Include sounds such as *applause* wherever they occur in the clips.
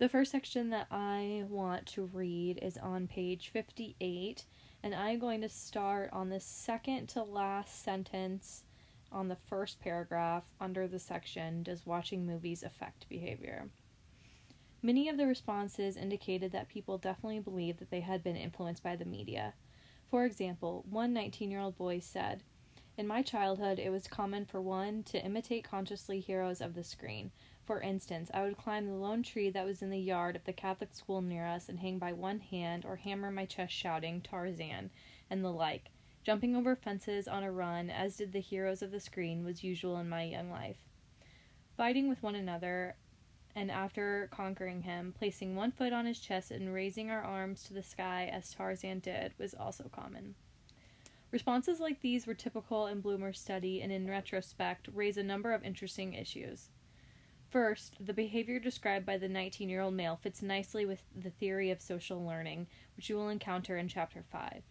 The first section that I want to read is on page 58, and I'm going to start on the second to last sentence on the first paragraph under the section Does watching movies affect behavior? Many of the responses indicated that people definitely believed that they had been influenced by the media. For example, one 19 year old boy said, In my childhood, it was common for one to imitate consciously heroes of the screen. For instance, I would climb the lone tree that was in the yard of the Catholic school near us and hang by one hand or hammer my chest shouting, Tarzan, and the like. Jumping over fences on a run, as did the heroes of the screen, was usual in my young life. Fighting with one another, and after conquering him, placing one foot on his chest and raising our arms to the sky as Tarzan did, was also common. Responses like these were typical in Blumer's study and, in retrospect, raise a number of interesting issues. First, the behavior described by the 19 year old male fits nicely with the theory of social learning, which you will encounter in Chapter 5.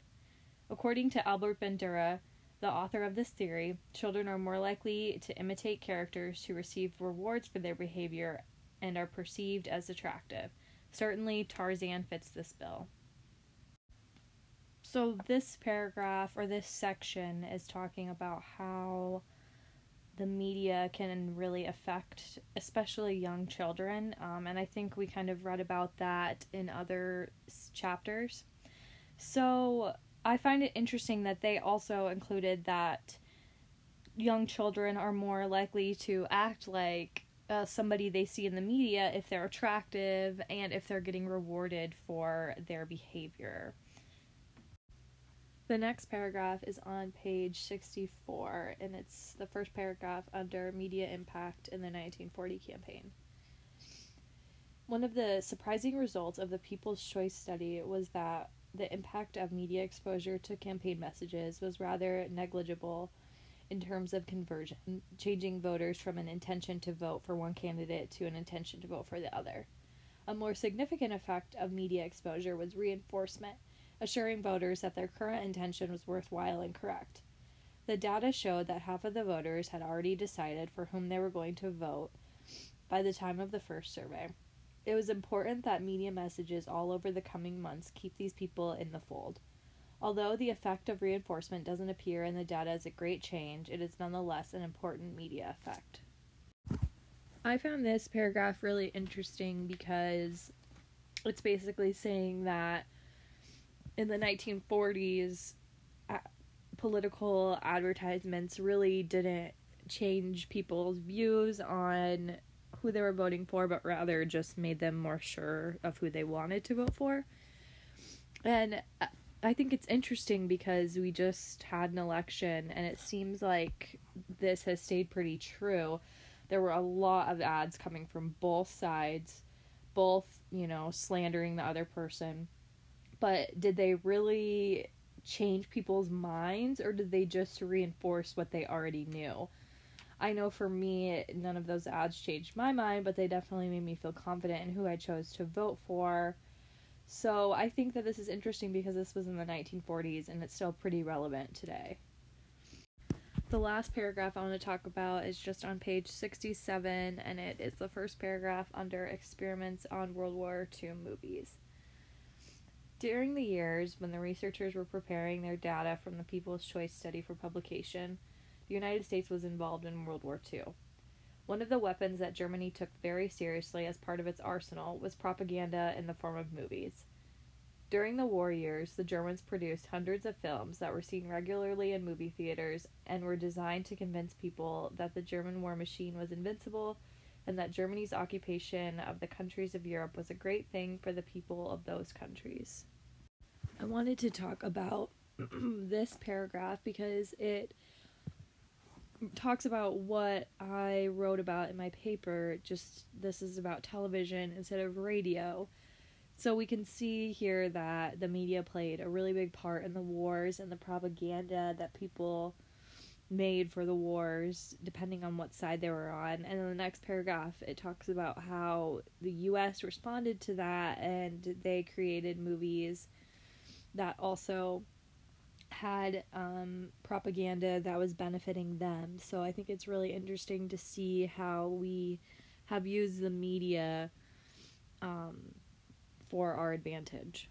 According to Albert Bandura, the author of this theory, children are more likely to imitate characters who receive rewards for their behavior and are perceived as attractive. Certainly, Tarzan fits this bill. So, this paragraph or this section is talking about how the media can really affect, especially young children. Um, and I think we kind of read about that in other chapters. So, I find it interesting that they also included that young children are more likely to act like uh, somebody they see in the media if they're attractive and if they're getting rewarded for their behavior. The next paragraph is on page 64, and it's the first paragraph under Media Impact in the 1940 campaign. One of the surprising results of the People's Choice study was that the impact of media exposure to campaign messages was rather negligible in terms of conversion, changing voters from an intention to vote for one candidate to an intention to vote for the other. A more significant effect of media exposure was reinforcement, assuring voters that their current intention was worthwhile and correct. The data showed that half of the voters had already decided for whom they were going to vote by the time of the first survey. It was important that media messages all over the coming months keep these people in the fold. Although the effect of reinforcement doesn't appear in the data as a great change, it is nonetheless an important media effect. I found this paragraph really interesting because it's basically saying that in the 1940s, uh, political advertisements really didn't change people's views on who they were voting for, but rather just made them more sure of who they wanted to vote for. And uh, I think it's interesting because we just had an election and it seems like this has stayed pretty true. There were a lot of ads coming from both sides, both, you know, slandering the other person. But did they really change people's minds or did they just reinforce what they already knew? I know for me, none of those ads changed my mind, but they definitely made me feel confident in who I chose to vote for. So I think that this is interesting because this was in the 1940s and it's still pretty relevant today. The last paragraph I want to talk about is just on page 67, and it is the first paragraph under experiments on World War II movies. During the years when the researchers were preparing their data from the People's Choice study for publication, the United States was involved in World War II. One of the weapons that Germany took very seriously as part of its arsenal was propaganda in the form of movies. During the war years, the Germans produced hundreds of films that were seen regularly in movie theaters and were designed to convince people that the German war machine was invincible and that Germany's occupation of the countries of Europe was a great thing for the people of those countries. I wanted to talk about *clears throat* this paragraph because it talks about what I wrote about in my paper. Just this is about television instead of radio. So we can see here that the media played a really big part in the wars and the propaganda that people made for the wars, depending on what side they were on. And in the next paragraph, it talks about how the US responded to that and they created movies that also had um, propaganda that was benefiting them. So I think it's really interesting to see how we have used the media um, for our advantage.